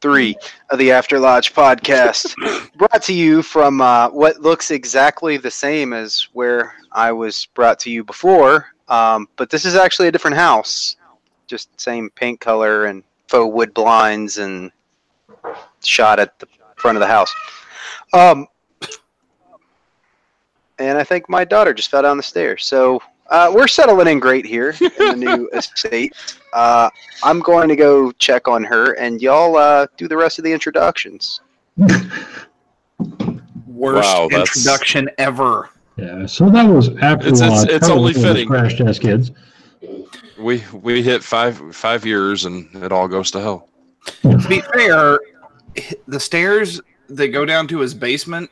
three of the After Lodge podcast, brought to you from uh, what looks exactly the same as where I was brought to you before, um, but this is actually a different house. Just same paint color and faux wood blinds and shot at the front of the house. Um, and I think my daughter just fell down the stairs. So uh, we're settling in great here in the new estate. Uh, I'm going to go check on her, and y'all uh, do the rest of the introductions. Worst Wow, that's- introduction ever. Yeah, so that was after It's- it's- uh, it's Trevor only was fitting. Crash Test Kids. We we hit five five years and it all goes to hell. To be fair, the stairs that go down to his basement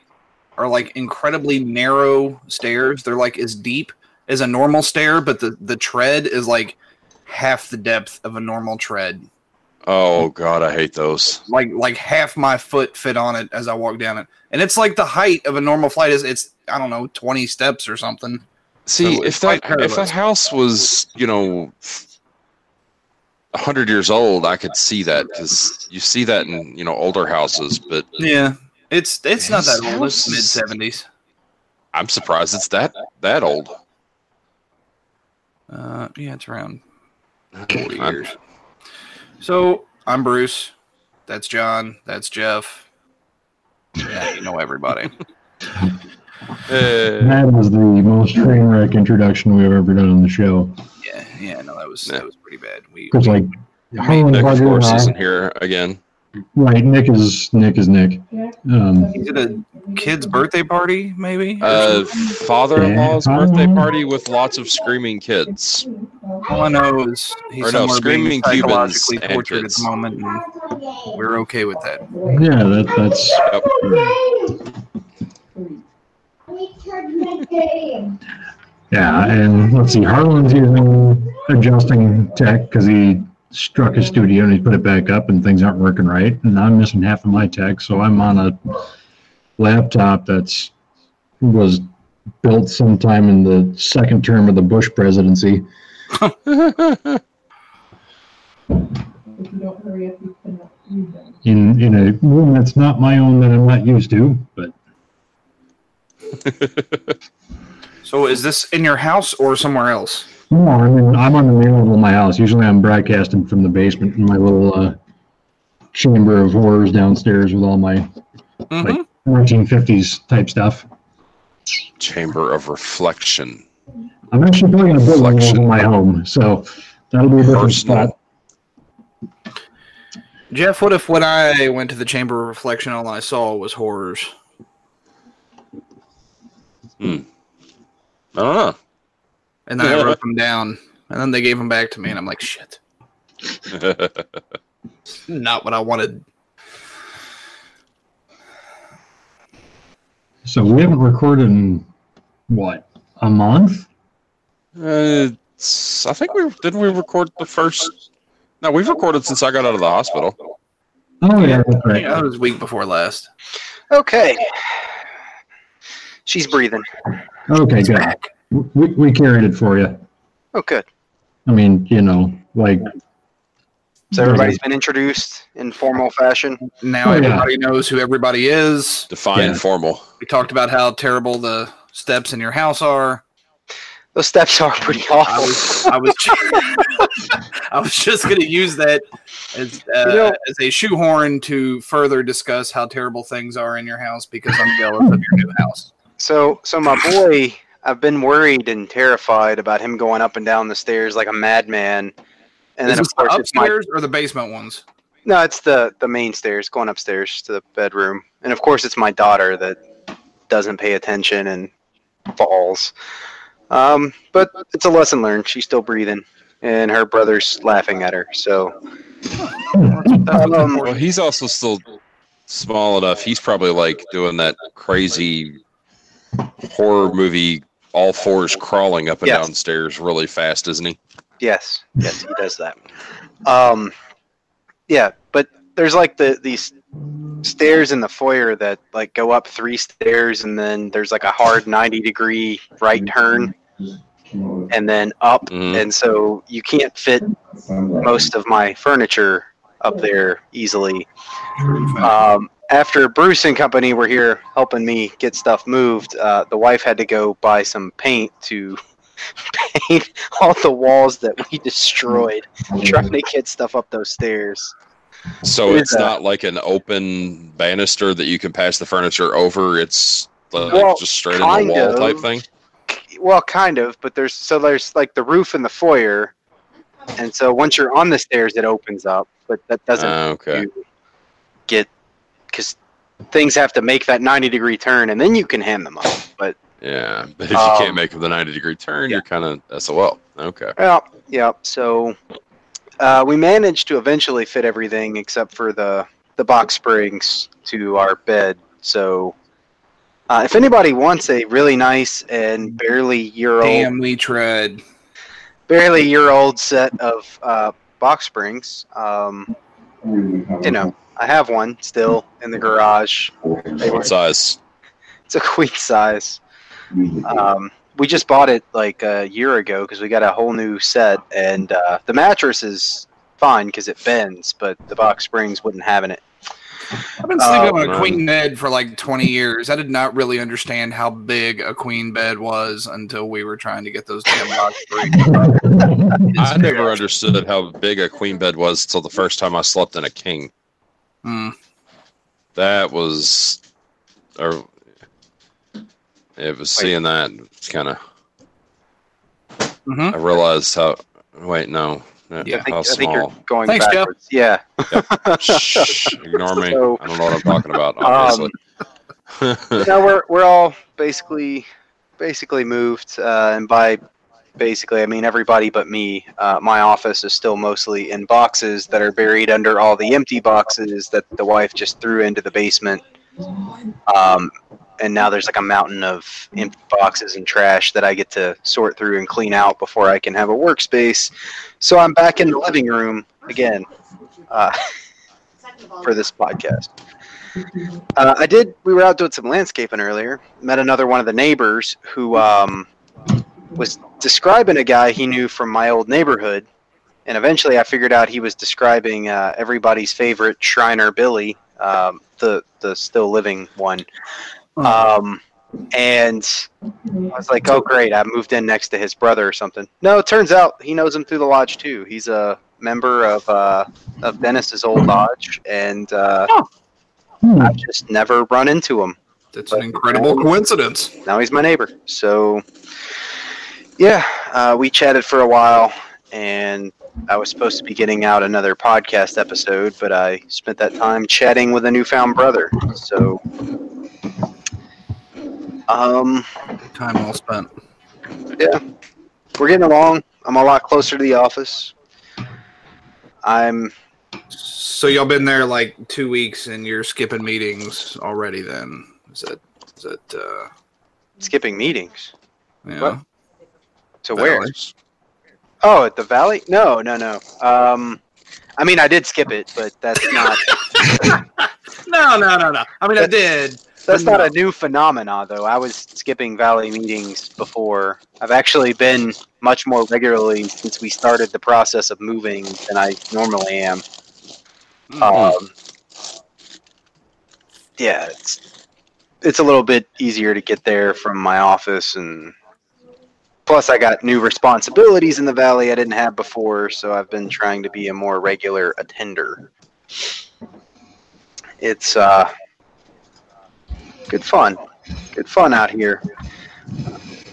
are like incredibly narrow stairs. They're like as deep as a normal stair, but the, the tread is like half the depth of a normal tread. Oh god, I hate those. Like like half my foot fit on it as I walk down it. And it's like the height of a normal flight is it's I don't know, twenty steps or something. See, So if that if that house was you know a hundred years old, I could see that because you see that in you know older houses. But Yeah. It's it's not that old. It's mid seventies. I'm surprised it's that that old. Uh, yeah, it's around 40 years. So I'm Bruce. That's John. That's Jeff. Yeah, you know everybody. Eh, That was the most train wreck introduction we've ever done on the show. yeah, yeah. No, that was Yeah. that was pretty bad. We, Because like Harlan Nick, of course, isn't here again. right, Nick is Nick is Nick. Um, we did a kid's birthday party, maybe. Uh, father-in-law's birthday party with lots of screaming kids. All I know is he's Or no, somewhere being screaming Cubans psychologically and tortured at kids. the moment, and we're okay with that. yeah, that, that's yeah. And let's see, Harlan's using adjusting tech because he struck his studio and he put it back up and things aren't working right. And I'm missing half of my tech, so I'm on a laptop that's was built sometime in the second term of the Bush presidency. in in a room that's not my own that I'm not used to, but So is this in your house or somewhere else? no, I mean I'm on the main level of my house. Usually I'm broadcasting from the basement in my little uh, chamber of horrors downstairs with all my Mhm. 1950s type stuff. Chamber of reflection. I'm actually probably going to build one of those Reflection. in my home, so that'll be a different Personal. spot. Jeff, what if when I went to the chamber of reflection, all I saw was horrors? Hmm. I don't know. And then I wrote them down, and then they gave them back to me, and I'm like, shit, not what I wanted. So we haven't recorded in what a month. Uh, I think we didn't we record the first. No, we've recorded since I got out of the hospital. Oh yeah, that's right. think that was week before last. Okay. She's breathing. Okay, good. We, we carried it for you. Oh, good. I mean, you know, like So everybody's been introduced in formal fashion. Now Oh, yeah. everybody knows who everybody is. Define Yeah. formal. We talked about how terrible the steps in your house are. Those steps are pretty I awful. was, I was, I was just going to use that as uh, You know- as a shoehorn to further discuss how terrible things are in your house because I'm jealous of your new house. So, so my boy I've been worried and terrified about him going up and down the stairs like a madman. And Is then of course the it's my upstairs or the basement ones? no, it's the the main stairs going upstairs to the bedroom, and of course it's my daughter that doesn't pay attention and falls. Um, but it's a lesson learned. She's still breathing, and her brother's laughing at her. So Um, Well, he's also still small enough. He's probably like doing that crazy horror movie, all fours crawling up and Yes. down stairs really fast, isn't he? Yes, yes, he does that. Um, yeah, but there's like the these stairs in the foyer that like go up three stairs, and then there's like a hard ninety degree right turn, and then up, Mhm. and so you can't fit most of my furniture up there easily. Um, after Bruce and company were here helping me get stuff moved, uh, the wife had to go buy some paint to paint all the walls that we destroyed trying to get stuff up those stairs. So It it's a- not like an open banister that you can pass the furniture over. It's like Well, just straight in the wall of. type thing. Well, kind of, but there's so there's like the roof and the foyer, and so once you're on the stairs, it opens up, but that doesn't Ah, okay. get because things have to make that 90 degree turn, and then you can hand them up. But Yeah, but if you Um, can't make the ninety degree turn, yeah. you're kind of SOL. Okay. Yeah, yeah. So uh, we managed to eventually fit everything except for the the box springs to our bed. So uh, if anybody wants a really nice and barely year old, Damn, we tread. barely year old set of uh, box springs, um, you know, I have one still in the garage. What size? It's a queen size. Um, we just bought it like a year ago because we got a whole new set, and uh, the mattress is fine because it bends, but the box springs wouldn't have in it. I've been sleeping Um, on a um, queen bed for like 20 years. I did not really understand how big a queen bed was until we were trying to get those damn box springs. I never understood how big a queen bed was until the first time I slept in a king. Mm. That was, or it was seeing that. It's kind of. Mhm. I realized how. Wait, no. Yeah. I think, how I think you're small. going Thanks, Jeff. backwards. Yeah. Shh, ignore me. So- I don't know what I'm talking about. Um, Obviously. no, we're we're all basically basically moved, uh, and by basically I mean everybody but me. Uh, my office is still mostly in boxes that are buried under all the empty boxes that the wife just threw into the basement. Um, and now there's like a mountain of empty boxes and trash that I get to sort through and clean out before I can have a workspace. So I'm back in the living room again uh, for this podcast. Uh, I did. We were out doing some landscaping earlier. Met another one of the neighbors who um, was describing a guy he knew from my old neighborhood, and eventually I figured out he was describing uh, everybody's favorite Shriner Billy, um, the the still living one. Um, and I was like, "Oh, great! I moved in next to his brother or something." No, it turns out he knows him through the lodge too. He's a member of uh, of Dennis's old lodge, and uh, Hmm. I've just never run into him. That's an incredible coincidence. Now he's my neighbor. So, yeah, uh, we chatted for a while, and I was supposed to be getting out another podcast episode, but I spent that time chatting with a newfound brother. So, um, Time well spent. yeah, we're getting along. I'm a lot closer to the office. I'm So y'all been there like two weeks and you're skipping meetings already then? Is that is that uh skipping meetings. yeah. What? To where? Oh, at the valley? No, no, no. Um, I mean, I did skip it, but that's not No, no, no, no. I mean I did. that's not no. a new phenomena, though. I was skipping valley meetings before. I've actually been much more regularly since we started the process of moving than I normally am. Hmm. Um, yeah, it's it's a little bit easier to get there from my office, and plus I got new responsibilities in the valley I didn't have before, so I've been trying to be a more regular attender. It's uh, good fun, good fun out here.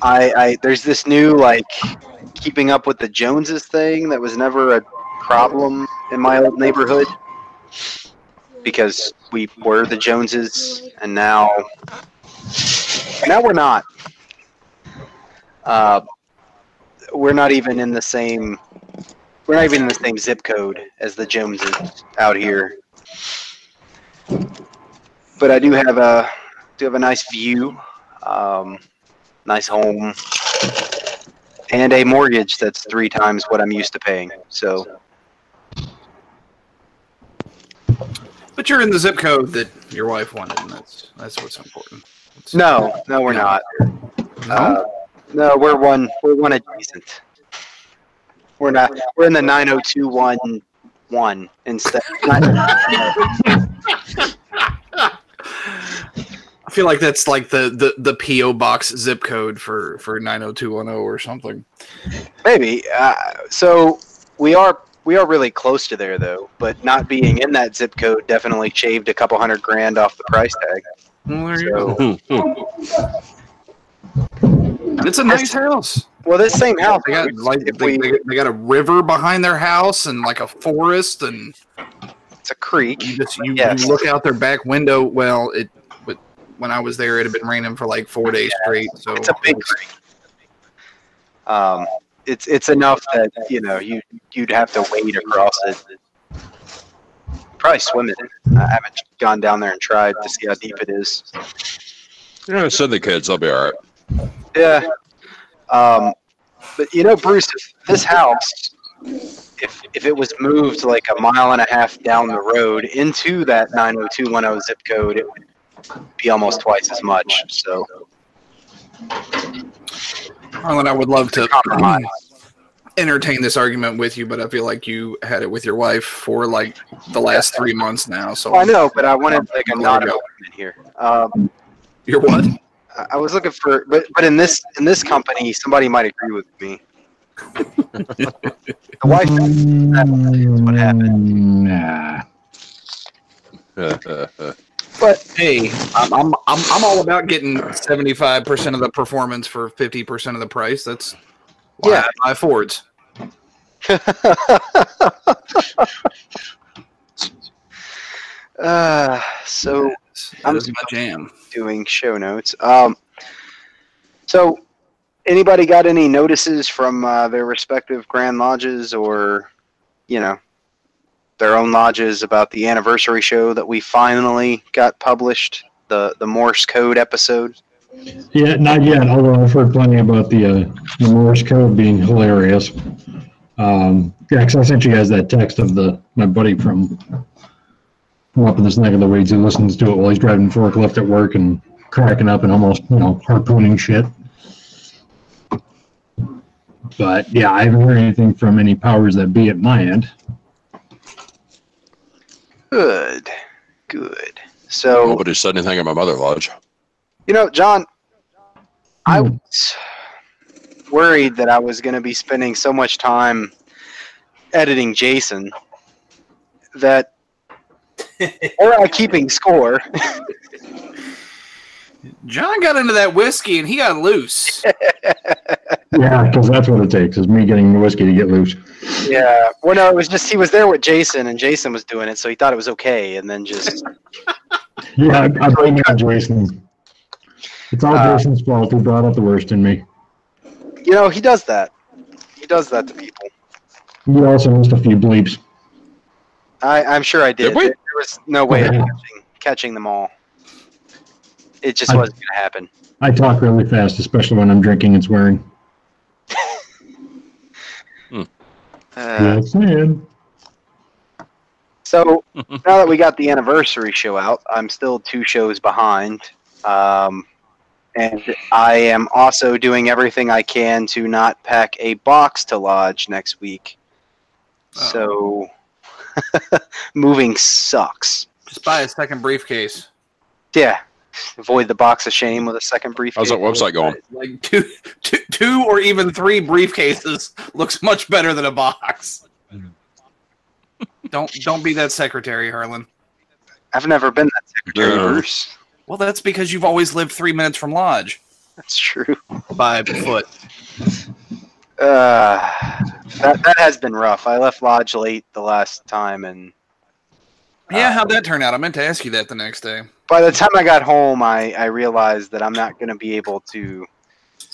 I, I there's this new like keeping up with the Joneses thing that was never a problem in my old neighborhood because we were the Joneses and now now we're not. Uh, we're not even in the same we're not even in the same zip code as the Joneses out here. But I do have a do have a nice view, um, nice home, and a mortgage that's three times what I'm used to paying. So But you're in the zip code that your wife wanted, and that's that's what's important. It's- no, no, we're not. No? Uh, no, we're one. We're one adjacent. We're not. We're in the nine zero two one one instead. I feel like that's like the, the, the PO box zip code for for nine hundred two one zero or something. Maybe. Uh, so we are we are really close to there though, but not being in that zip code definitely shaved a couple hundred grand off the price tag. Well, there you go. So, It's a nice house. well, this same house. They got like if they, we, they, they got a river behind their house and like a forest, and it's a creek. you just you, Yes. you look out their back window. Well, it but when I was there, it had been raining for like four days straight. So It's a big creek. Um, it's it's enough that you know you you'd have to wade across it. Probably swim it. I haven't gone down there and tried to see how deep it is. You know, send the kids. I'll be all right. Yeah. Um, but you know, Bruce, if this house, if if it was moved like a mile and a half down the road into that 90210 zip code, it would be almost twice as much. So Harlan, I would love to compromise. entertain this argument with you, but I feel like you had it with your wife for like the last three months now. So Well, I know, but I wanted like a non argument here. Um, You're what? I- I was looking for, but but in this in this company, somebody might agree with me. the wife, what happened. Nah. but Hey, I'm I'm I'm, I'm all about getting seventy five percent of the performance for fifty percent of the price. That's why Yeah. I buy Fords. uh, so That I'm my jam. doing show notes. Um, so anybody got any notices from uh, their respective grand lodges or, you know, their own lodges about the anniversary show that we finally got published, the the Morse code episode? Yeah, not yet, although I've heard plenty about the, uh, the Morse code being hilarious. Um, yeah, 'cause I sent you guys that text of the, my buddy from, from up in this neck of the woods He listens to it while he's driving forklift at work and cracking up and almost, you know, harpooning shit. But yeah, I haven't heard anything from any powers that be at my end. Good, good. So Nobody said anything at my mother lodge. You know, John, I Hmm. was worried that I was going to be spending so much time editing Jason that, or uh, keeping score. John got into that whiskey and he got loose. Yeah, because that's what it takes, is me getting the whiskey to get loose. yeah. Well, no, it was just he was there with Jason, and Jason was doing it, so he thought it was okay, and then just Yeah, I, I blame it on Jason. It's all Uh, Jason's fault. He brought out the worst in me. you know he does that. He does that to people. He also missed a few bleeps. I, I'm sure I did. Did we? There, there was no way of catching, catching them all. It just I- wasn't going to happen. I talk really fast, especially when I'm drinking and swearing. Uh, Yes, man. So now that we got the anniversary show out, I'm still two shows behind. Um, and I am also doing everything I can to not pack a box to lodge next week. So moving sucks. Just buy a second briefcase. Yeah. Avoid the box of shame with a second briefcase. How's that website going? Like two, two, two or even three briefcases looks much better than a box. don't don't be that secretary, Harlan. I've never been that secretary, Yeah. Bruce. Well, that's because you've always lived three minutes from lodge. That's true. by foot. Uh, that that has been rough. I left lodge late the last time, and Yeah, how'd that turn out? I meant to ask you that the next day. by the time I got home, I I realized that I'm not going to be able to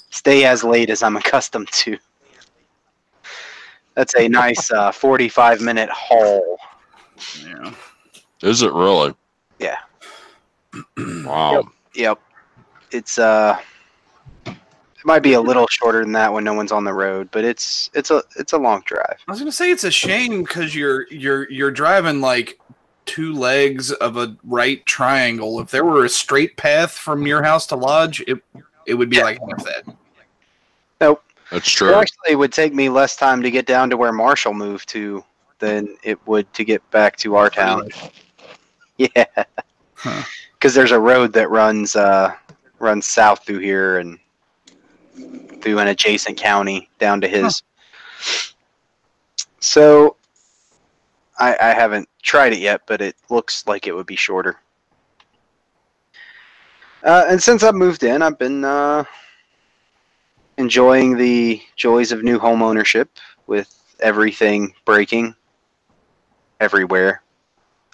stay as late as I'm accustomed to. That's a nice uh, 45 minute haul. Yeah. Is it really? Yeah. Wow. Yep. It's uh it might be a little shorter than that when no one's on the road, but it's it's a it's a long drive. I was gonna say it's a shame because you're you're you're driving like two legs of a right triangle. If there were a straight path from your house to lodge, it it would be Yeah. like half that. That's It true. actually would take me less time to get down to where Marshall moved to than it would to get back to our town. Yeah. Huh. Cuz there's a road that runs uh runs south through here and through an adjacent county down to his. So I I haven't tried it yet, but it looks like it would be shorter. Uh, and since I've moved in, I've been uh, enjoying the joys of new home ownership with everything breaking everywhere.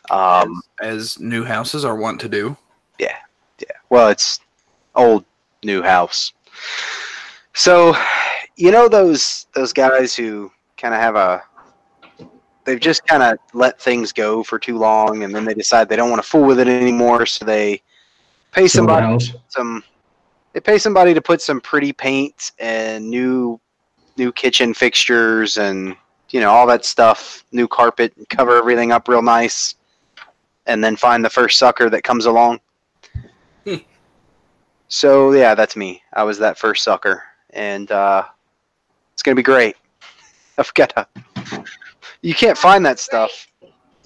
Um, as new houses are wont to do. Yeah, yeah. Well, it's old new house. So, you know those those guys who kind of have a they've just kind of let things go for too long and then they decide they don't want to fool with it anymore, so they pay Sell somebody house. some they pay somebody to put some pretty paint and new new kitchen fixtures and you know all that stuff new carpet and cover everything up real nice and then find the first sucker that comes along Hmm. so yeah that's me i was that first sucker and uh, it's gonna be great i've got to you can't find that stuff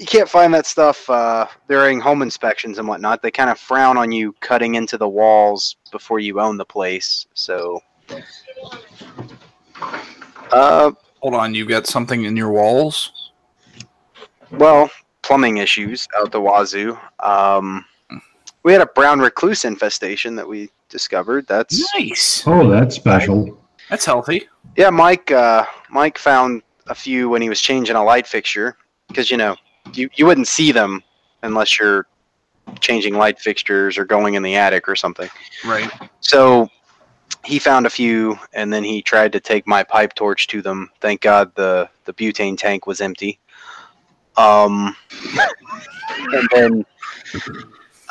you can't find that stuff uh, during home inspections and whatnot. They kind of frown on you cutting into the walls before you own the place. So, uh, Hold on, you got something in your walls? well, plumbing issues out the wazoo. Um, we had a brown recluse infestation that we discovered. That's Nice. Oh, that's special. That's healthy. yeah. Mike uh, Mike found a few when he was changing a light fixture because you know you you wouldn't see them unless you're changing light fixtures or going in the attic or something. Right. So he found a few, and then he tried to take my pipe torch to them. Thank God the the butane tank was empty. Um, and then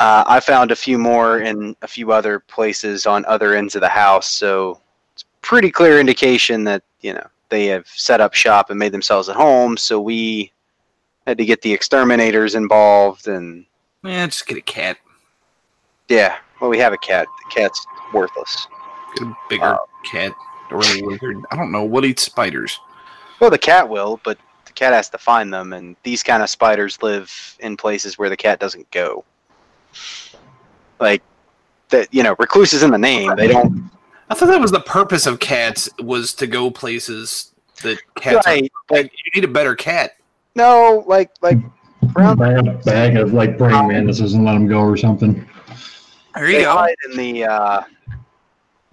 uh, I found a few more in a few other places on other ends of the house. So it's pretty clear indication that you know they have set up shop and made themselves at home. So we had to get the exterminators involved, and Yeah, just get a cat. yeah, well, we have a cat. The cat's worthless. Get a bigger Uh, cat or a lizard. I don't know what eats spiders. Well, the cat will, but the cat has to find them, and these kind of spiders live in places where the cat doesn't go. Like that, you know, recluse is in the name. They don't. I thought that was the purpose of cats was to go places that cats. Are, Right, but like, you need a better cat. no, like like brown. Buy a bag of like praying mantises and let them go or something. There you They go. hide in the uh,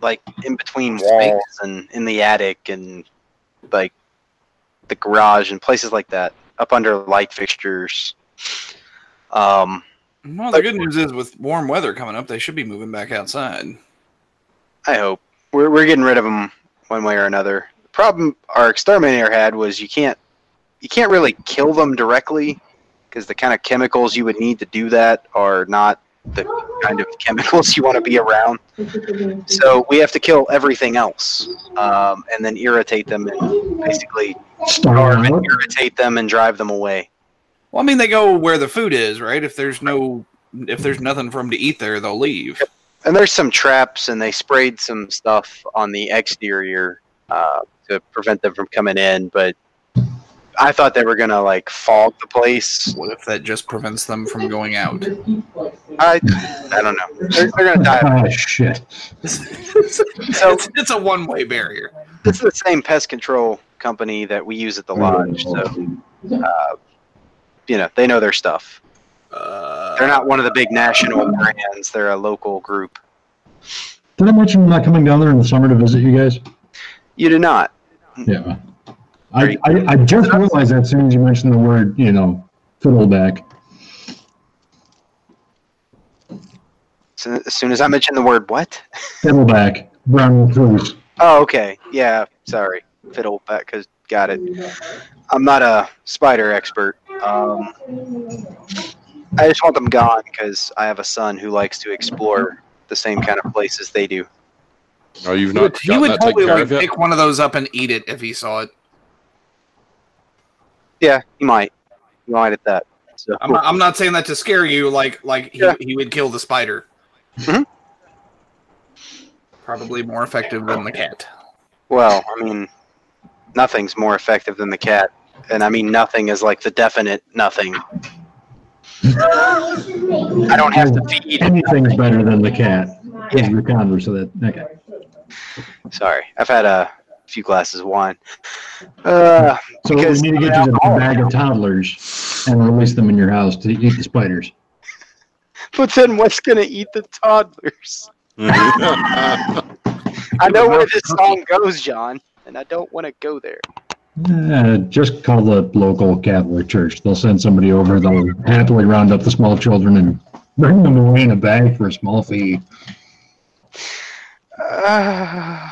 like in between walls and in the attic and like the garage and places like that, up under light fixtures. Um, Well, the good news is with warm weather coming up, they should be moving back outside. I hope we're we're getting rid of them one way or another. The problem our exterminator had was you can't you can't really kill them directly because the kind of chemicals you would need to do that are not the kind of chemicals you want to be around. So we have to kill everything else um, and then irritate them and basically Starve starve and irritate them and drive them away. Well, I mean, they go where the food is, right? If there's no, if there's nothing for them to eat there, they'll leave. And there's some traps, and they sprayed some stuff on the exterior uh, to prevent them from coming in. But I thought they were gonna like fog the place. What if that just prevents them from going out? I I don't know. They're, they're gonna die. Oh shit! it's, it's a one-way barrier. This is the same pest control company that we use at the lodge, so uh, you know they know their stuff. Uh, They're not one of the big national brands. They're a local group. Did I mention I'm not coming down there in the summer to visit you guys? You do not. Yeah. I, I, I just realized that as soon as you mentioned the word, you know, fiddleback. So as soon as I mentioned the word what? Fiddleback. Brown recluse. Oh, okay. Yeah. Sorry. Fiddleback, because got it. I'm not a spider expert. Um, I just want them gone because I have a son who likes to explore the same kind of places they do. Oh, you've not would, he would that totally like pick one of those up and eat it if he saw it. Yeah, he might. He might at that. So I'm not, I'm not saying that to scare you. Like like he, Yeah. he would kill the spider. Mhm. Probably more effective than the cat. well, I mean, nothing's more effective than the cat, and I mean nothing is like the definite nothing. I don't have to feed. Anything's better than the cat. Is the converse of that. Okay. Sorry, I've had a few glasses of wine. Uh, So Because we need to get you a bag of toddlers and release them in your house to eat the spiders. but then what's gonna eat the toddlers? I know where this song goes, John, and I don't want to go there. Uh, just call the local Catholic church. They'll send somebody over. They'll happily round up the small children and bring them away in a bag for a small fee. Uh,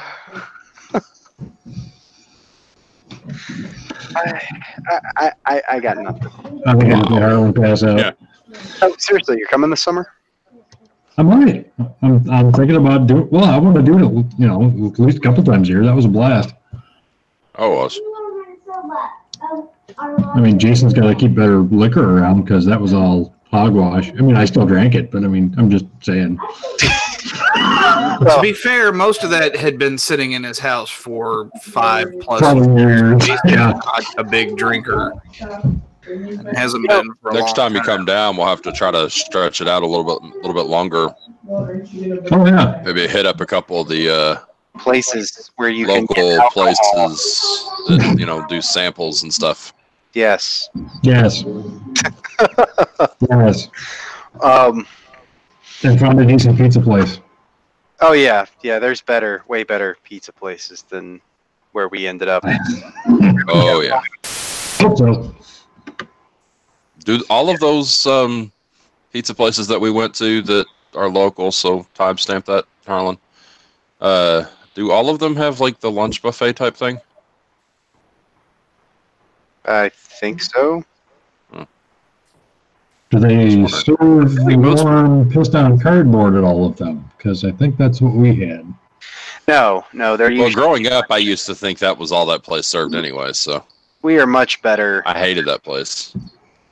I, I, I, I got nothing. I think I let Harlan pass out. Yeah. Oh, seriously, you're coming this summer? I might. I'm, I'm thinking about doing. Well, I want to do it. You know, at least a couple times a year. That was a blast. oh, was. I mean, Jason's got to keep better liquor around because that was all hogwash. I mean, I still drank it, but I mean, I'm just saying. to be fair, most of that had been sitting in his house for five plus. Years. Jason's Yeah. not a big drinker. And hasn't been for a Next long time you come down, we'll have to try to stretch it out a little bit, a little bit longer. Oh yeah. Maybe hit up a couple of the uh, Places where you can local get places that you know do samples and stuff. Yes. Yes. yes. Um. And found a decent pizza place. Oh yeah, yeah. There's better, way better pizza places than where we ended up. Oh yeah. Hope. Do all of those um, pizza places that we went to that are local? So timestamp that, Harlan. Uh, do all of them have like the lunch buffet type thing? I think so. Do they serve think most- warm pissed on cardboard at all of them? Because I think that's what we had. No, no. They're Well, usually growing up, I used to think that was all that place served anyway. So we are much better I hated that place.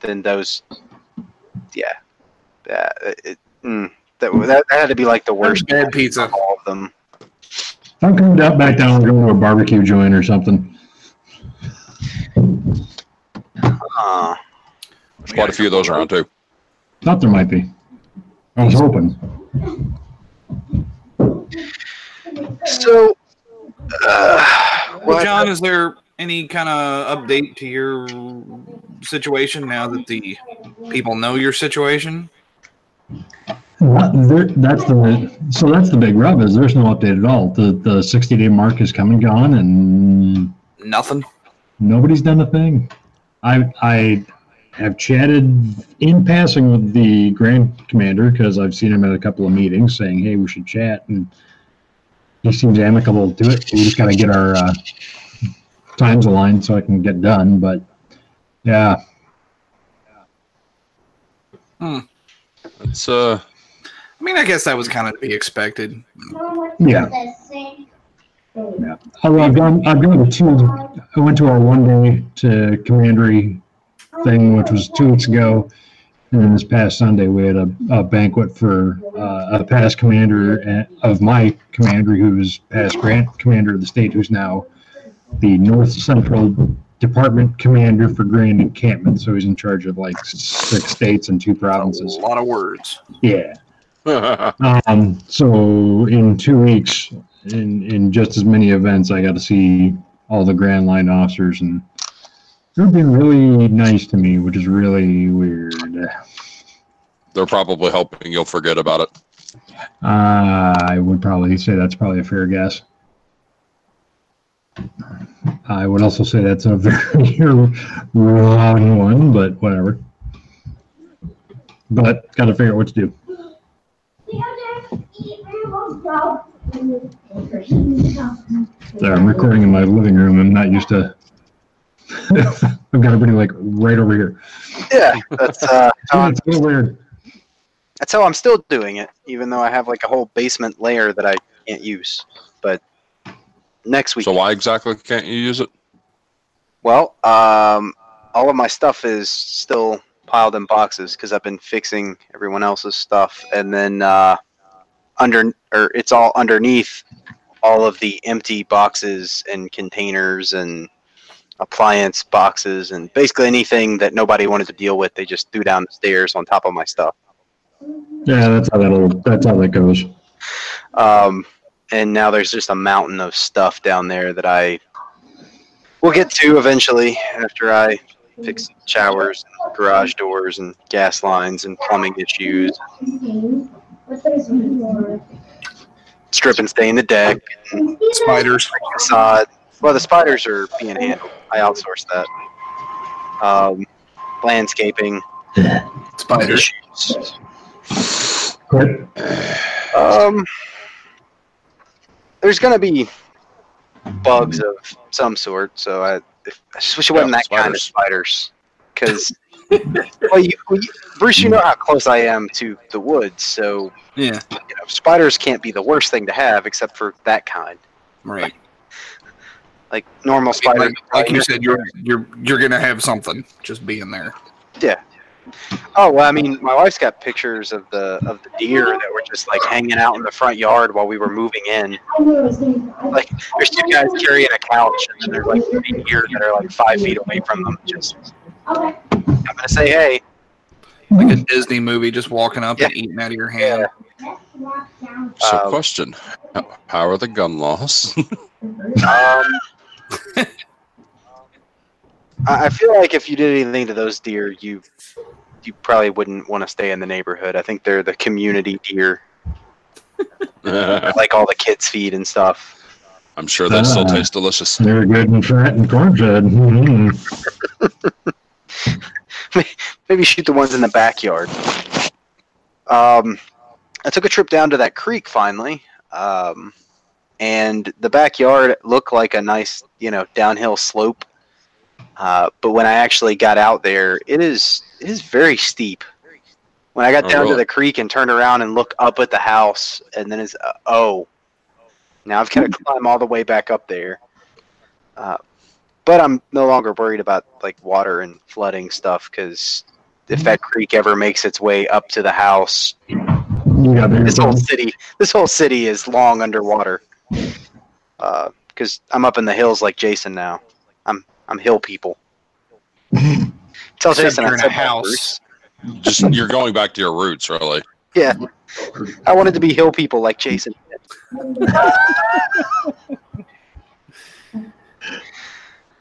than those. Yeah, yeah. It, mm, that, that that had to be like the worst. bad pizza. of all of them. If I'm coming down back down and going to a barbecue joint or something. Uh, There's quite a few of those around too. Thought there might be. I was hoping. so, uh, Well, John, is there any kind of update to your situation now that the people know your situation? Not- there- That's the so that's the big rub is there's no update at all. The the 60 day mark has come and gone and Nothing. nobody's done a thing. I I have chatted in passing with the Grand Commander because I've seen him at a couple of meetings saying, "Hey, we should chat," and he seems amicable to it. We just got to get our uh, times aligned so I can get done. But yeah, It's uh, I mean, I guess that was kind of to be expected. yeah. Yeah. Although I've gone, I've gone to two. I went to our one day to commandery thing, which was two weeks ago, and then this past Sunday we had a, a banquet for uh, a past commander a- of my commander, who's past grand commander of the state, who's now the North Central Department commander for Grand Encampment. So he's in charge of like six states and two provinces. A lot of words. Yeah. Um, so in two weeks, in, in just as many events, I got to see all the Grand Line officers, and they've been really nice to me, which is really weird. they're probably hoping you'll forget about it. Uh, I would probably say that's probably a fair guess. I would also say that's a very wrong one, but whatever. But got to figure out what to do. Sorry, I'm recording in my living room. I'm not used to. I've got everybody like right over here. Yeah, that's uh, how I'm, it's a little weird. that's how I'm still doing it, even though I have like a whole basement layer that I can't use. But next week, So why exactly can't you use it? well, um, all of my stuff is still piled in boxes because I've been fixing everyone else's stuff, and then uh, under or it's all underneath all of the empty boxes and containers and appliance boxes and basically anything that nobody wanted to deal with. They just threw down the stairs on top of my stuff. Yeah, that's how that'll. That's how that goes. Um, and now there's just a mountain of stuff down there that I will get to eventually after I fix showers, and garage doors, and gas lines and plumbing issues. Strip and stain the deck, Spiders. facade. Well, the spiders are being handled. I outsourced that. Um, landscaping Spiders. issues. Um, there's gonna be bugs of some sort, so I, if, I just wish it wasn't Yeah, that kind of spiders. spiders. Because, well, you, well, you, Bruce, you know how close I am to the woods, so Yeah. you know, spiders can't be the worst thing to have, except for that kind. Right. Like normal spiders. Like, like you said, you're you're you're gonna have something just being there. Yeah. Oh well, I mean, my wife's got pictures of the of the deer that were just like hanging out in the front yard while we were moving in. Like, there's two guys carrying a couch, and then there's like three deer that are like five feet away from them. Just, I'm gonna say, hey, Like a Disney movie, just walking up Yeah. and eating out of your hand. So, Um, question: how, how are the gun laws? um, I I feel like if you did anything to those deer, you you probably wouldn't want to stay in the neighborhood. I think they're the community deer, like all the kids feed and stuff. I'm sure they still tastes delicious. They're good and fat and corn fed. Mhm. Maybe shoot the ones in the backyard. Um, I took a trip down to that creek finally, um, and the backyard looked like a nice, you know, downhill slope. Uh, but when I actually got out there, it is it is very steep. When I got Oh, down to the creek and turned around and looked up at the house, and then it's uh, oh, now I've got to climb all the way back up there. Uh, but I'm no longer worried about like water and flooding stuff because if that creek ever makes its way up to the house, You got bigger this whole city, this whole city is long underwater. Uh, because I'm up in the hills like Jason now. I'm I'm hill people. Tell Except Jason you're I in a house. Just you're going back to your roots, really. Yeah, I wanted to be hill people like Jason.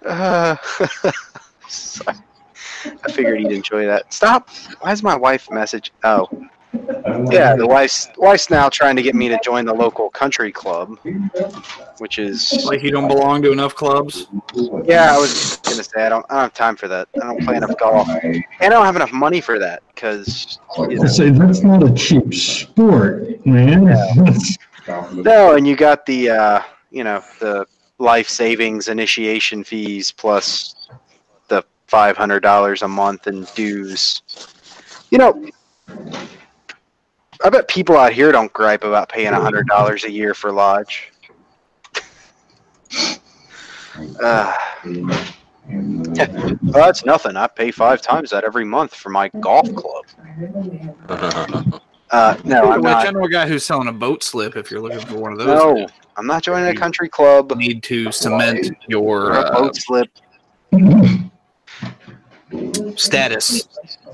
Uh. I figured he'd enjoy that. Stop! Why is my wife message? Oh, yeah, the wife's wife's now trying to get me to join the local country club, which is Like you don't belong to enough clubs. yeah. I was gonna say I don't I don't have time for that. I don't play enough golf, and I don't have enough money for that because you know, I say that's not a cheap sport, man. no, and you got the uh, you know the life savings initiation fees plus the five hundred dollars a month in dues. You know, I bet people out here don't gripe about paying hundred dollars a year for lodge. Uh, well, that's nothing. I pay five times that every month for my golf club. Uh, no, I'm Which I not. know a guy who's selling a boat slip. If you're looking for one of those, No, I'm not joining a country club. need to cement your uh, boat slip. status.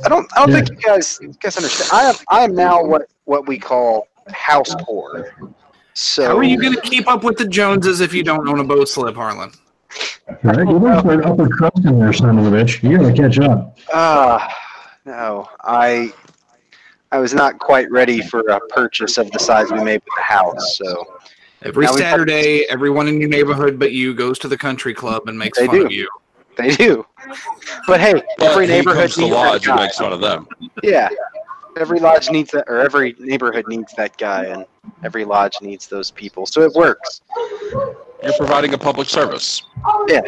I don't. I don't think you guys you guys understand. I am. I am now what what we call house poor. So How are you going to keep up with the Joneses if you don't own a boat slip, Harlan? Right? You look for an upper crust in there, son of a bitch. You gotta catch up. Uh, no, I I was not quite ready for a purchase of the size we made with the house. So Every Now we- Saturday, everyone in your neighborhood but you goes to the country club and makes They fun do. of you. they do. But hey, But every he neighborhood comes to needs lodge that and guy. makes fun of them. Yeah. Every lodge needs that, or every neighborhood needs that guy, and every lodge needs those people. So it works. You're providing a public service. Yeah.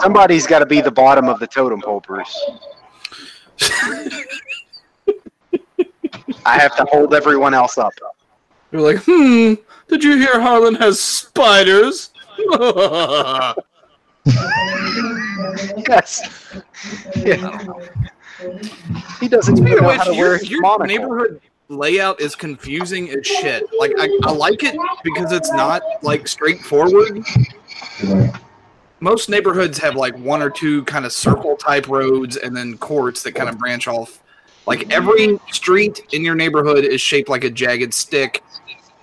Somebody's got to be the bottom of the totem pole, Bruce. I have to hold everyone else up. You're like, hmm, did you hear Harlan has spiders? Yes. Yeah. He doesn't even Speaking of know which, how to your, wear his your monocle. neighborhood layout is confusing as shit. Like, I, I like it because it's not like straightforward. Most neighborhoods have like one or two kind of circle type roads and then courts that kind of branch off. Like every street in your neighborhood is shaped like a jagged stick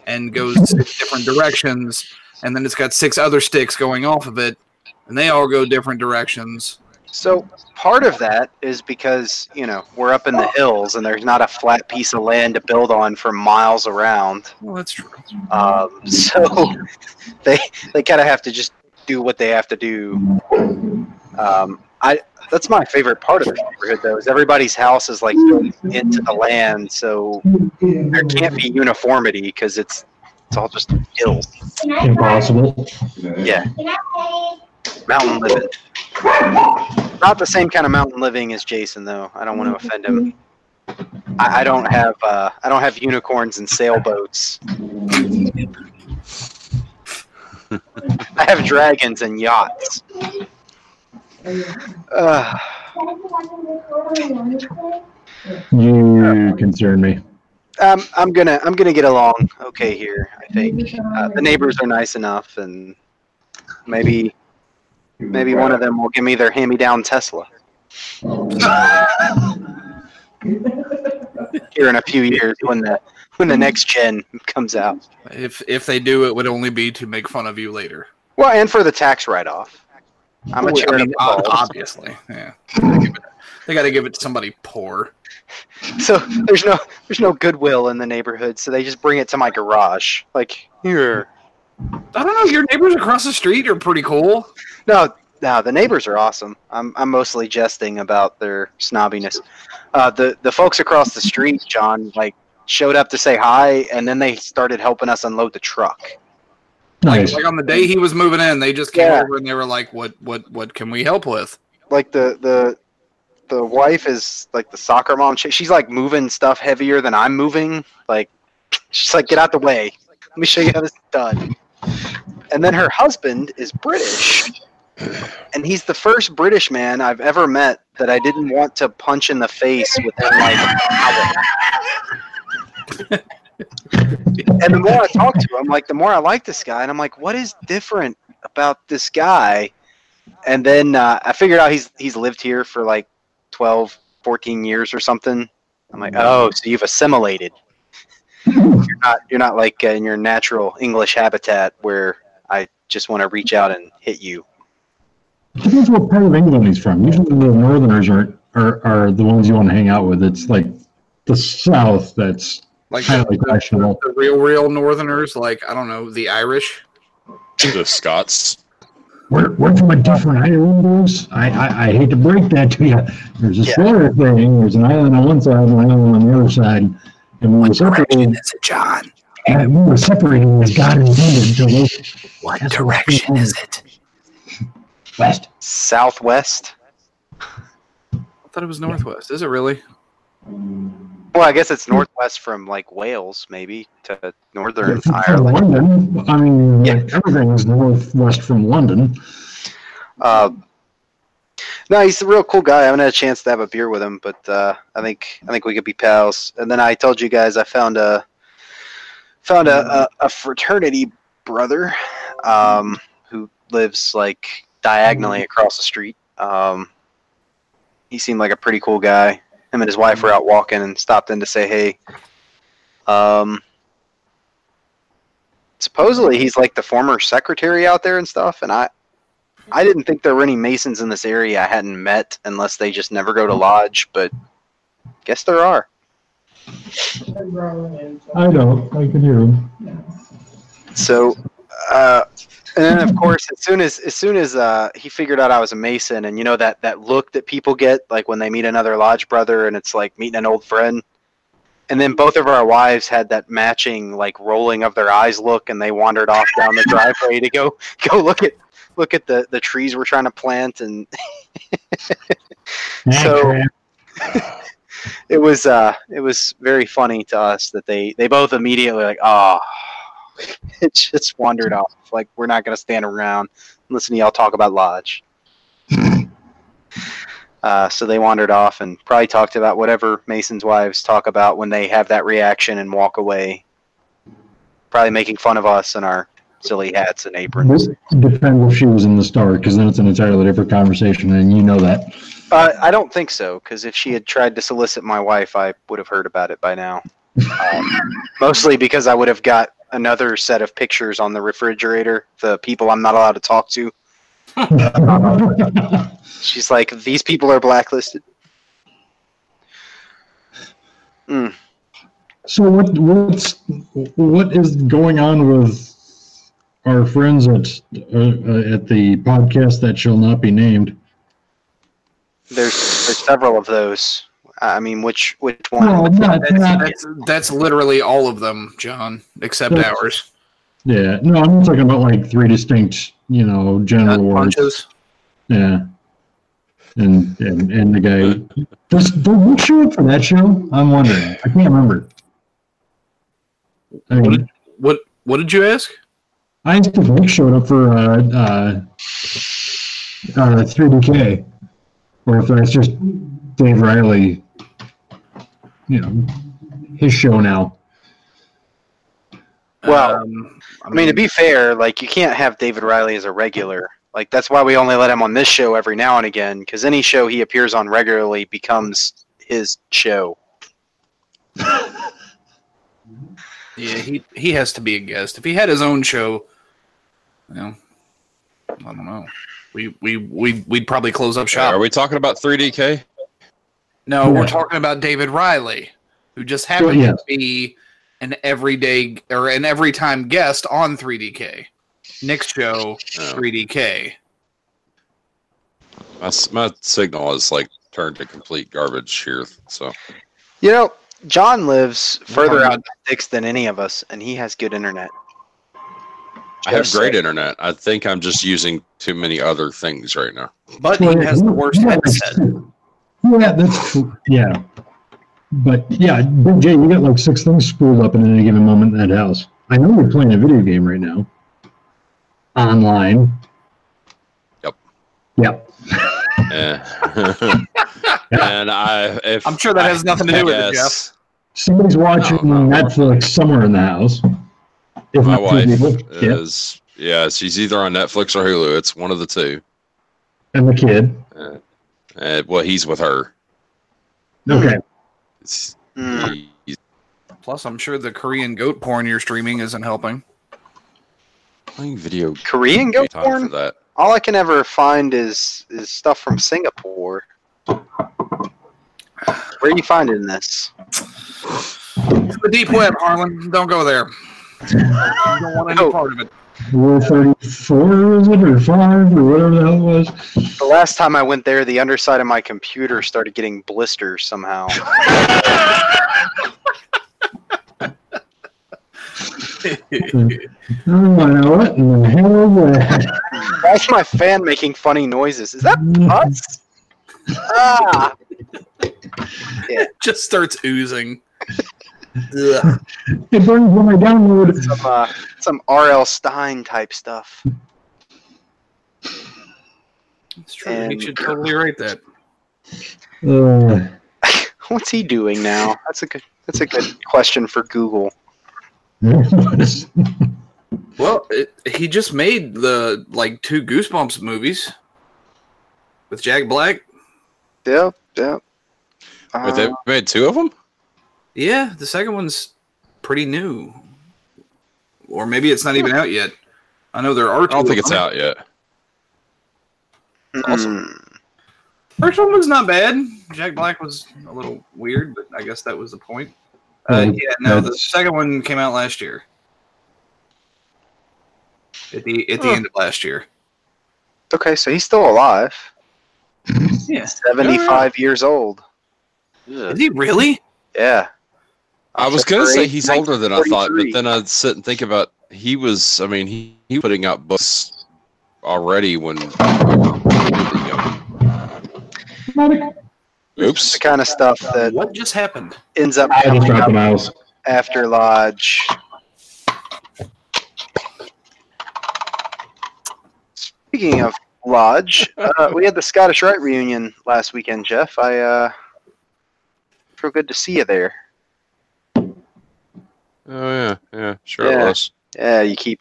and goes six different directions, and then it's got six other sticks going off of it, and they all go different directions. So part of that is because you know we're up in the hills and there's not a flat piece of land to build on for miles around. Well, that's true. Um, so they they kind of have to just do what they have to do. Um, I that's my favorite part of the neighborhood though is everybody's house is like built into the land, so there can't be uniformity because it's it's all just hills. Impossible. Yeah, mountain living. Not the same kind of mountain living as Jason though. I don't want to offend him. I, I don't have uh, I don't have unicorns and sailboats. I have dragons and yachts. Uh, You concern me. um, I'm gonna I'm gonna get along okay here. I think uh, the neighbors are nice enough, and maybe maybe one of them will give me their hand-me-down Tesla. Here in a few years, when the when the next gen comes out. If if they do, it would only be to make fun of you later. Well, and for the tax write-off. I'm a charity, I mean, obviously, yeah. They gotta give it- They got to give it to somebody poor. So there's no there's no goodwill in the neighborhood, so they just bring it to my garage. Like here. I don't know. Your neighbors across the street are pretty cool. No, no, the neighbors are awesome. I'm I'm mostly jesting about their snobbiness. Uh, the the folks across the street, John, like showed up to say hi, and then they started helping us unload the truck. Like, Nice. like on the day he was moving in, they just came Yeah. over and they were like, "What what what can we help with?" Like the the the wife is like the soccer mom. She, she's like moving stuff heavier than I'm moving. Like she's like, get out the way. Let me show you how this is done. And then her husband is British, and he's the first British man I've ever met that I didn't want to punch in the face within like an hour. And the more I talk to him, like the more I like this guy, and I'm like, what is different about this guy? And then uh, I figured out he's he's lived here for like 12, 14 years or something. I'm like, oh, so you've assimilated. you're not you're not like uh, in your natural English habitat where I just want to reach out and hit you. Depends what part of England he's from. Usually the Northerners are, are, are the ones you want to hang out with. It's like the South that's Like highly the, questionable. the real real Northerners, like I don't know, the Irish. The Scots. We're, we're from a different island, boys. I, I, I hate to break that to you. There's a Yeah. Florida thing. There's an island on one side and an island on the other side. And we were separated. is it, John? And we were separated as God intended. So those What That's direction is it? west. Southwest. I thought it was northwest. Is it really? Well, I guess it's northwest from like Wales, maybe to northern From Ireland. London. I mean, Yeah. everything's northwest from London. Uh, no, he's a real cool guy. I haven't had a chance to have a beer with him, but uh, I think I think we could be pals. And then I told you guys I found a found a, a, a fraternity brother um, who lives like diagonally across the street. Um, he seemed like a pretty cool guy. Him and his wife were out walking and stopped in to say hey. Um, supposedly he's like the former secretary out there and stuff, and I I didn't think there were any Masons in this area I hadn't met unless they just never go to lodge, but guess there are. I don't. I can hear him. So, uh, and then of course, as soon as as soon as uh, he figured out I was a Mason, and you know that that look that people get like when they meet another lodge brother, and it's like meeting an old friend. And then both of our wives had that matching like rolling of their eyes look, and they wandered off down the driveway to go go look at look at the the trees we're trying to plant, and So- it was uh it was very funny to us that they they both immediately like oh it just wandered off like we're not gonna stand around and listen to y'all talk about lodge uh, so they wandered off and probably talked about whatever mason's wives talk about when they have that reaction and walk away probably making fun of us and our silly hats and aprons It depends if she was in the star, because then it's an entirely different conversation, and you know that. Uh, I don't think so, because if she had tried to solicit my wife, I would have heard about it by now. Um, mostly because I would have got another set of pictures on the refrigerator, the people I'm not allowed to talk to. She's like, these people are blacklisted. Mm. So what what's what is going on with our friends at uh, uh, at the podcast that shall not be named? There's there's several of those. I mean, which which one? No, not, That's, not, that's, that's literally all of them, John, except That's- ours. yeah, no, I'm talking about like three distinct, you know, general Nut awards. punches. Yeah, and and and the guy does does Nick show up for that show? I'm wondering. I can't remember. I What did, what what did you ask? I asked if Nick showed up for uh, uh, uh, 3DK, or if that's just Dave Riley, you know, his show now. Well, Um, I mean, to be fair, like you can't have David Riley as a regular. Like that's why we only let him on this show every now and again, because any show he appears on regularly becomes his show. yeah, he he has to be a guest. If he had his own show, you know, I don't know. We we we we'd probably close up shop. Are we talking about 3DK? No, we're talking about David Riley, who just happened yes. to be an everyday or an every time guest on 3DK. Nick's show, Oh. 3DK. My, my signal is like turned to complete garbage here. So You know, John lives further talking out in the sticks than any of us, and he has good internet. I have great internet. I think I'm just using too many other things right now. But he has the worst Yeah, headset. Yeah, that's yeah. But yeah, Big J, you got like six things spooled up in any given moment in that house. I know you're playing a video game right now. Online. Yep. Yep. Eh. and I, if I'm sure that has nothing to do with it, guess Somebody's watching No, no. Netflix somewhere in the house. If My wife people. Yep. is, yeah, she's either on Netflix or Hulu. It's one of the two. And the kid. Uh, well, he's with her. Okay. It's, Hmm. Plus, I'm sure the Korean goat porn you're streaming isn't helping. playing video. Korean goat porn? for that. All I can ever find is is stuff from Singapore. Where are you finding this? The deep web, Harlan. Don't go there. You don't want any Oh. part of it. Rule 34, is it? Or 5, or whatever the hell it was. The last time I went there, the underside of my computer started getting blisters somehow. Oh, I know what in the hell was that? Why's my fan making funny noises? Is that pus? ah! It Just starts oozing. Ugh. It burns when I download. Some, uh, some R.L. Stine type stuff. That's true. He should totally write that. Uh, What's he doing now? That's a good. That's a good question for Google. Well, it, he just made the like two Goosebumps movies with Jack Black. Yep, yep. Wait, they Uh, made two of them? Yeah, the second one's pretty new, or maybe it's not even out yet. I know there are. I don't think it's out yet. awesome. Mm. First one was not bad. Jack Black was a little weird, but I guess that was the point. Uh, yeah, no, the second one came out last year. At the at the Huh. end of last year. Okay, so he's still alive. Yeah. 75 years old. Is he really? Yeah. I was gonna say he's older than I thought, but then I'd sit and think about he was. I mean, he he putting out books already when. we were really young. Oops. The kind of stuff that What just happened? ends up I just coming dropped up the mouse. after Lodge. Speaking of Lodge, uh, we had the Scottish Rite reunion last weekend, Jeff. I uh, feel good to see you there. Oh yeah, yeah, sure Yeah. it was. Yeah, you keep.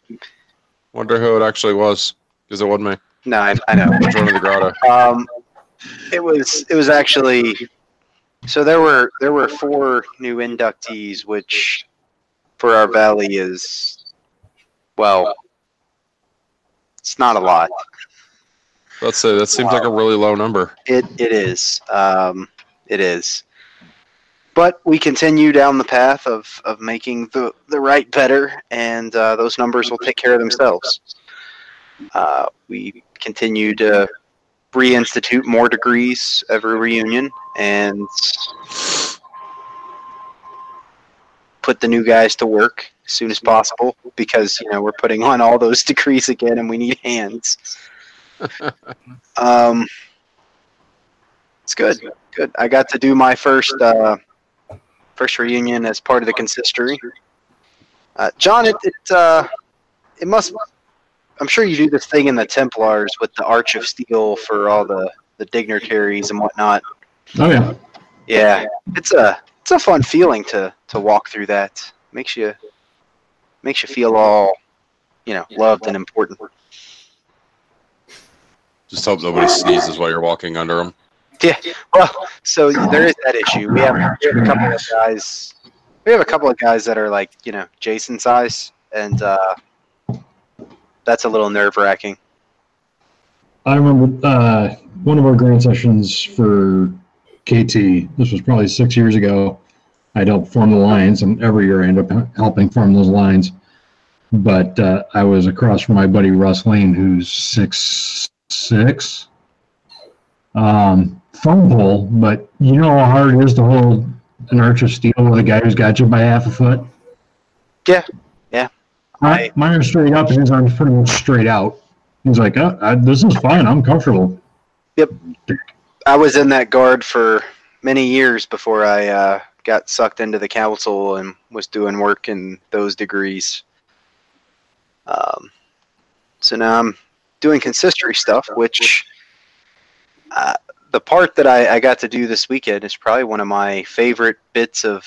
Wonder who it actually was because it wasn't me. No, I, I know. Joining the grotto. Um, it was it was actually so there were there were four new inductees, which for our valley is well, it's not a lot. Let's say that seems like a really low number. It it is. Um, it is. But we continue down the path of, of making the, the Rite better, and uh, those numbers will take care of themselves. Uh, we continue to reinstitute more degrees every reunion and put the new guys to work as soon as possible because you know we're putting on all those degrees again and we need hands. um, it's good, good. I got to do my first uh, first reunion as part of the consistory. Uh, John, it it, uh, it must. I'm sure you do this thing in the Templars with the Arch of Steel for all the the dignitaries and whatnot. Oh yeah. Yeah, it's a it's a fun feeling to to walk through that. Makes you makes you feel all you know loved and important. Just hope nobody sneezes while you're walking under them. Well, so there is that issue. We have, we have a couple of guys. We have a couple of guys that are like you know Jason size, and uh, that's a little nerve wracking. I remember uh, one of our grant sessions for KT. This was probably six years ago. I'd helped form the lines, and every year I end up helping form those lines. But uh, I was across from my buddy Russ Lane, who's six six. Um, pole, but you know how hard it is to hold an arch of steel with a guy who's got you by half a foot. Yeah, yeah. My, mine are straight up, and his arms pretty much straight out. He's like, oh, I, "This is fine. I'm comfortable." Yep. I was in that guard for many years before I uh, got sucked into the council and was doing work in those degrees. Um, so now I'm doing consistory stuff, which uh, the part that I, I got to do this weekend is probably one of my favorite bits of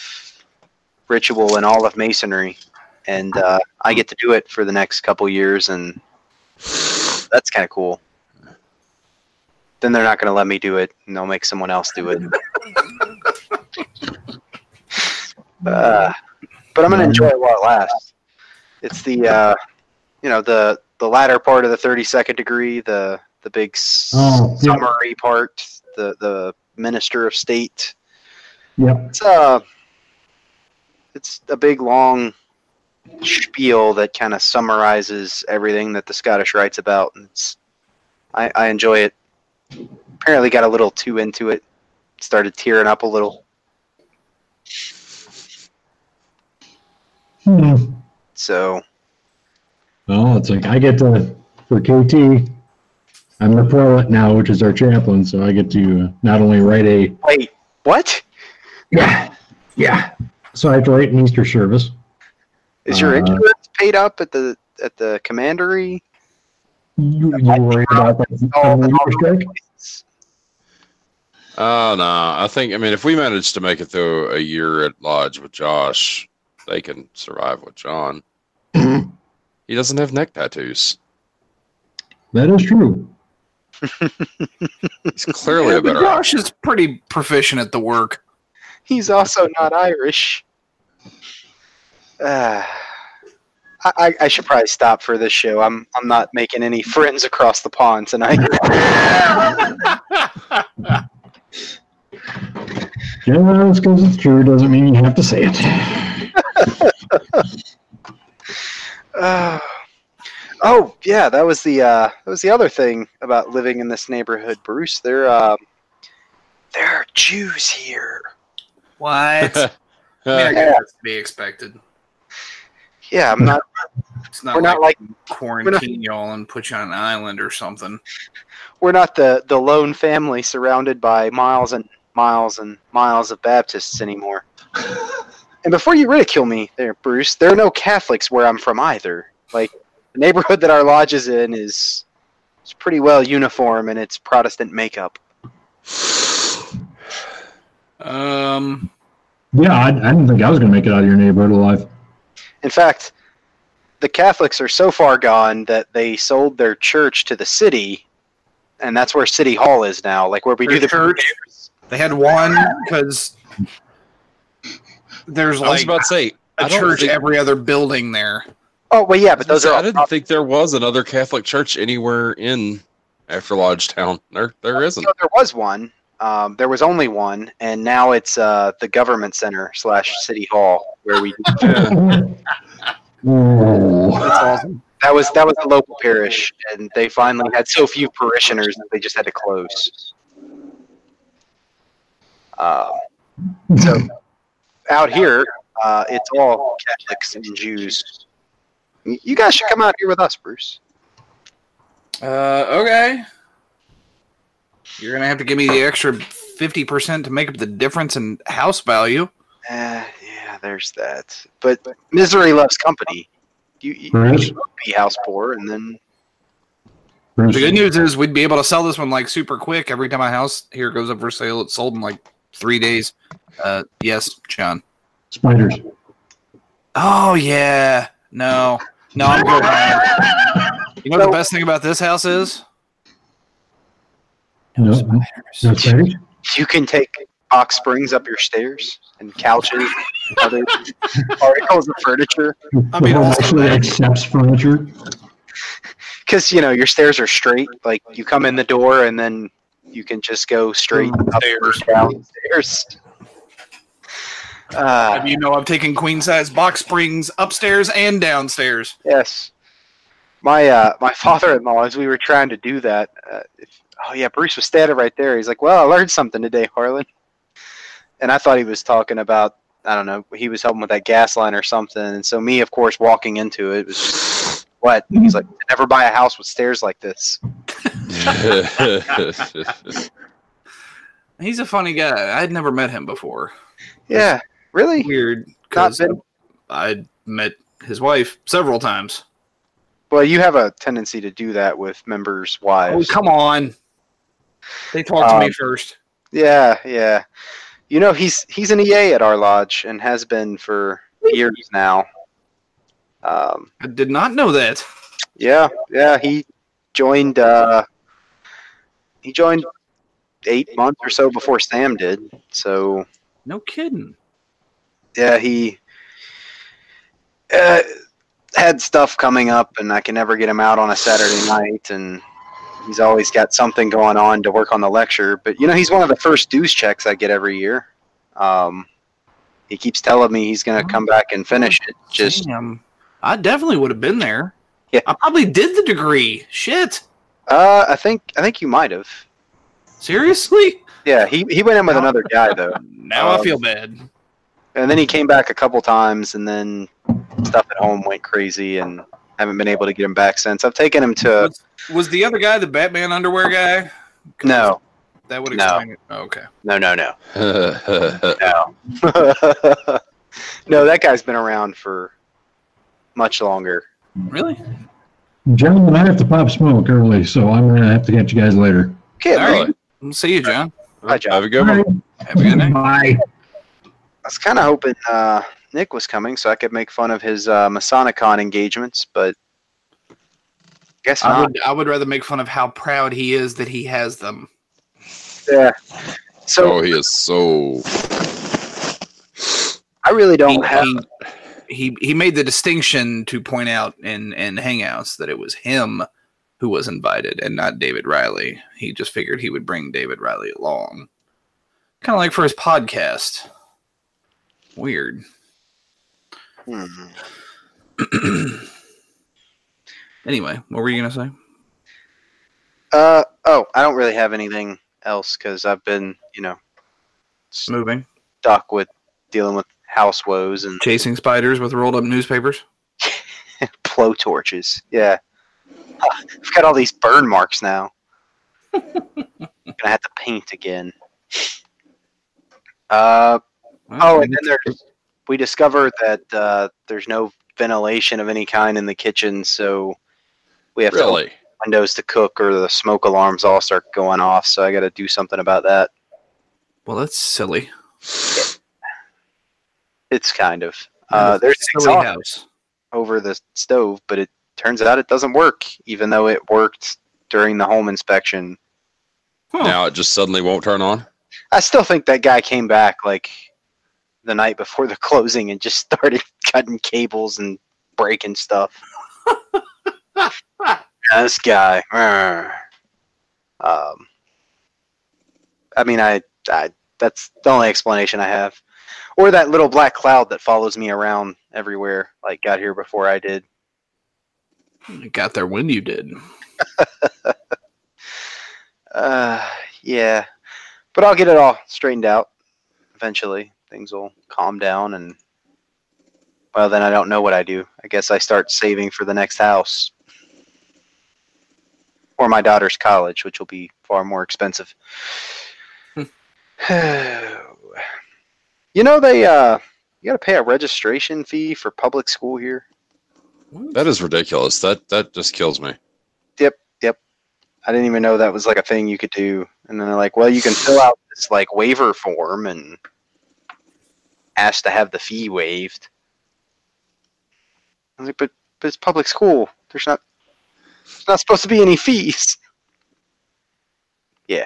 ritual in all of masonry, and uh, I get to do it for the next couple years, and that's kind of cool. Then they're not going to let me do it and they'll make someone else do it. Uh, but i'm going to enjoy it while it lasts. It's the uh, you know the the latter part of the 32nd degree the the big Oh, yeah. summary part the the minister of state. Yeah, it's uh it's a big long spiel that kind of summarizes everything that the Scottish Rite's about and it's I, I enjoy it. Apparently got a little too into it. Started tearing up a little. Hmm. so. Well, it's like I get to for KT. I'm the prelate now, which is our chaplain, so I get to uh, not only write a wait what yeah, yeah. So I have to write an Easter service. is your Uh, insurance paid up at the at the commandery You, you worried about that all on the, the all Easter the strike? places? Oh no, I think I mean if we manage to make it through a year at Lodge with Josh, they can survive with John. he doesn't have neck tattoos. That is true. He's clearly Yeah, a better Josh is pretty proficient at the work. He's also not Irish. Uh, I, I, I should probably stop for this show. I'm I'm not making any friends across the pond tonight. Just because it's true doesn't mean you have to say it. Uh, oh yeah, that was the uh, that was the other thing about living in this neighborhood, Bruce. There, um, there are Jews here. What? I mean, I Uh, guess that's to be expected. Yeah, I'm not. It's not We're like, not like quarantine y'all and put you on an island or something. we're not the the lone family surrounded by miles and miles and miles of Baptists anymore. And before you ridicule me, there, Bruce, there are no Catholics where I'm from either. Like the neighborhood that our lodge is in is is pretty well uniform in its Protestant makeup. Um, Yeah, I, I didn't think I was going to make it out of your neighborhood alive. In fact, the Catholics are so far gone that they sold their church to the city, and that's where City Hall is now. Like where we do the church? they had one because there's I was like about to say a I don't church think- every other building there. Oh well, yeah, but those are I didn't think there was another Catholic church anywhere in After Lodge Town. There, there isn't. So there was one. Um, there was only one, and now it's uh, the government center slash city hall where we. Oh. That's awesome. That was that was the local parish, and they finally had so few parishioners that they just had to close. Um, so out here, uh, it's all Catholics and Jews. Y- You guys should come out here with us, Bruce. Uh, okay. You're gonna have to give me the extra fifty percent to make up the difference in house value. Uh, yeah, there's that. But misery loves company. You, you, you should be house poor, and then Bruce, The good news is we'd be able to sell this one like super quick. Every time a house here goes up for sale, it's sold in like three days. Uh, yes, John. Spiders. Oh yeah. No, no, I'm good. man. You know what the best thing about this house is? No, no spiders. you can take box springs up your stairs and couches, and other articles of furniture. I mean, the actually that- accepts furniture. Because you know your stairs are straight. Like you come in the door, and then you can just go straight mm. up or Stairs. Downstairs. Uh, You know, I'm taking queen size box springs upstairs and downstairs. Yes. My uh, my father-in-law, as we were trying to do that, uh, if, oh yeah, Bruce was standing right there. He's like, "Well, I learned something today, Harlan," and I thought he was talking about I don't know. He was helping with that gas line or something, and so me, of course, walking into it was just, what he's like, "Never buy a house with stairs like this." He's a funny guy. I'd never met him before. Yeah, really. Weird, because been- I met his wife several times. Well, you have a tendency to do that with members' Oh, wives. come on. They talked to me Um, first. Yeah, yeah. You know, he's he's an EA at our lodge and has been for years now. Um, I did not know that. yeah, yeah. He joined. Uh, he joined eight months or so before Sam did. So No kidding. Yeah, he uh, had stuff coming up, and I can never get him out on a Saturday night, and he's always got something going on to work on the lecture. But you know, he's one of the first dues checks I get every year. Um, he keeps telling me he's going to come back and finish it. Just Damn. I definitely would have been there. Yeah. I probably did the degree. Shit. uh, I think I think you might have. Seriously? Yeah, he he went in with another guy though, Now I Um, feel bad. And then he came back a couple times, and then stuff at home went crazy, and haven't been able to get him back since. I've taken him to Was, was the other guy the Batman underwear guy? no, That would No. explain it. Oh, okay. no, no, no. No. no, that guy's been around for much longer. Really? Gentlemen, I have to pop smoke early, so I'm going to have to catch you guys later. Okay, all right. man. right. We'll see you, John. Hi, John. Have a good one. Have a good night. Bye. I was kind of hoping uh, Nick was coming so I could make fun of his uh, Masonicon engagements, but guess I not. would, I would rather make fun of how proud he is that he has them. Yeah. So oh, he is so. I really don't have. he, he, he made the distinction to point out in, in Hangouts that it was him who was invited and not David Riley. He just figured he would bring David Riley along. Kind of like for his podcast. Weird. Hmm. Anyway, what were you gonna say? Uh oh, I don't really have anything else because I've been, you know, Moving, stuck with dealing with house woes and chasing spiders with rolled up newspapers. blow torches. Yeah, I've got all these burn marks now. I'm gonna have to paint again. Uh oh, and then there's we discovered that uh, there's no ventilation of any kind in the kitchen, so we have to open windows to cook, or the smoke alarms all start going off. So I got to do something about that. well, that's silly. It's kind of uh, there's an silly exhaust house. over the stove, but it turns out it doesn't work, even though it worked during the home inspection. Huh. Now it just suddenly won't turn on. I still think that guy came back like the night before the closing and just started cutting cables and breaking stuff. this guy. Um, I mean, I, I that's the only explanation I have. Or that little black cloud that follows me around everywhere, like got here before I did. It got there when you did. Uh, yeah, but I'll get it all straightened out eventually. Things will calm down, and well, then I don't know what I do. I guess I start saving for the next house or my daughter's college, which will be far more expensive. you know, they uh, you got to pay a registration fee for public school here. That is ridiculous. That that just kills me. Yep, yep. I didn't even know that was like a thing you could do. And then they're like, well, you can fill out this like waiver form and ask to have the fee waived. I was like, but but it's public school. There's not there's not supposed to be any fees. Yeah.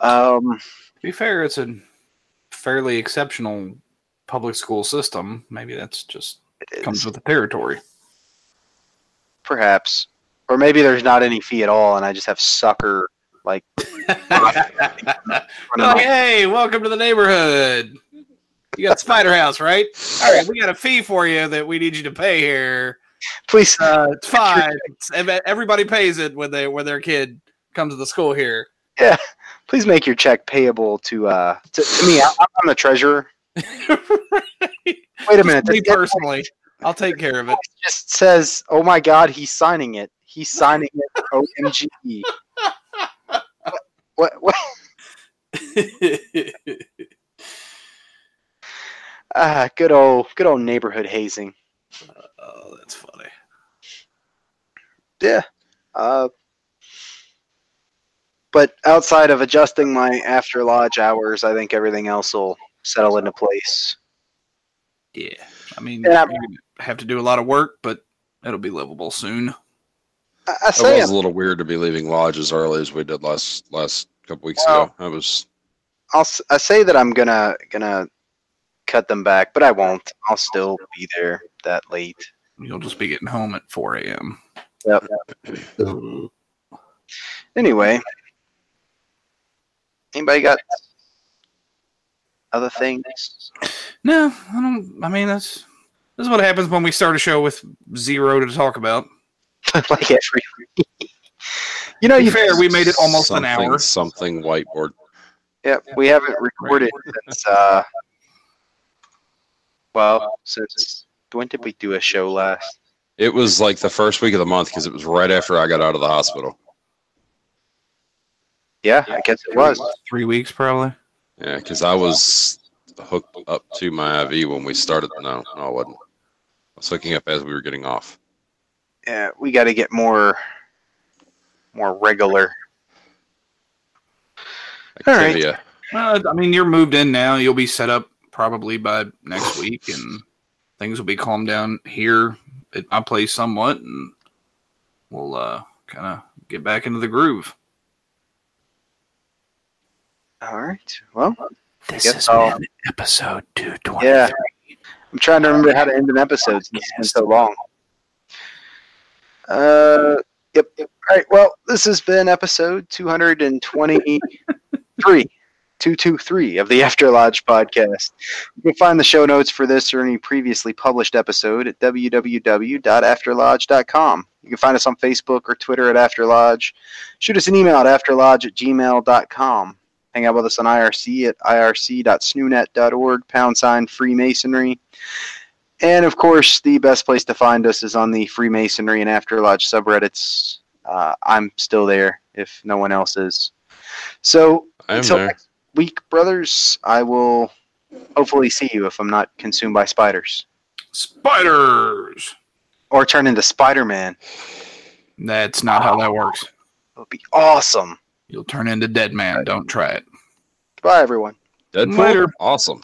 Um To be fair, it's a fairly exceptional public school system. Maybe that's just it comes with the territory. perhaps. Or maybe there's not any fee at all and I just have sucker like Like, hey, welcome to the neighborhood. You got Spider House, right? All right, we got a fee for you that we need you to pay here. please Uh, it's fine. Everybody pays it when they when their kid comes to the school here. Yeah, please make your check payable to uh to, to me. I, I'm the treasurer. Wait a minute. Me the- personally, I'll take care of it. just says, "Oh my God, he's signing it. He's signing it." OMG. what? What? Ah, good old, good old neighborhood hazing. oh, that's funny. Yeah. Uh, but outside of adjusting my after lodge hours, I think everything else will settle into place. Yeah, I mean, Yeah. you have to do a lot of work, but it'll be livable soon. I, I It say, was a little weird to be leaving lodge as early as we did last last couple weeks Well- ago. I was I'll, s- I say that I'm gonna gonna cut them back, but I won't. I'll still be there that late. You'll just be getting home at 4 a.m. Yep. Anyway, anybody got other things? No, I don't. I mean, that's this is what happens when we start a show with zero to talk about. like every you know, you fair, we made it almost something, an hour. Something whiteboard. yeah, we haven't recorded since uh, well, since when did we do a show last? It was like the first week of the month because it was right after I got out of the hospital. Yeah, I guess it was. Three weeks, probably. Yeah, because I was hooked up to my IV when we started. No, no, I wasn't. I was hooking up as we were getting off. Yeah, we got to get more, more regular. All right. Well, I mean, you're moved in now. You'll be set up probably by next week, and things will be calmed down here at my place somewhat, and we'll uh, kind of get back into the groove. All right. Well, This guess has I'll- been episode 220. yeah. I'm trying to remember how to end an episode since it's been so long. Uh, yep. All right. Well, this has been episode 223 223 of the After Lodge podcast. You can find the show notes for this or any previously published episode at www.afterlodge.com. You can find us on Facebook or Twitter at After Lodge. Shoot us an email at afterlodge at gmail.com. Hang out with us on IRC at irc.snoonet.org, pound sign Freemasonry. And of course, the best place to find us is on the Freemasonry and After Lodge subreddits. Uh, I'm still there if no one else is. So I am until there. next week, brothers, I will hopefully see you if I'm not consumed by spiders Spiders. or turn into Spider Man. That's not how that works. It would be awesome. You'll turn into dead man. Don't try it. Bye, everyone. Deadpool? Later. Awesome.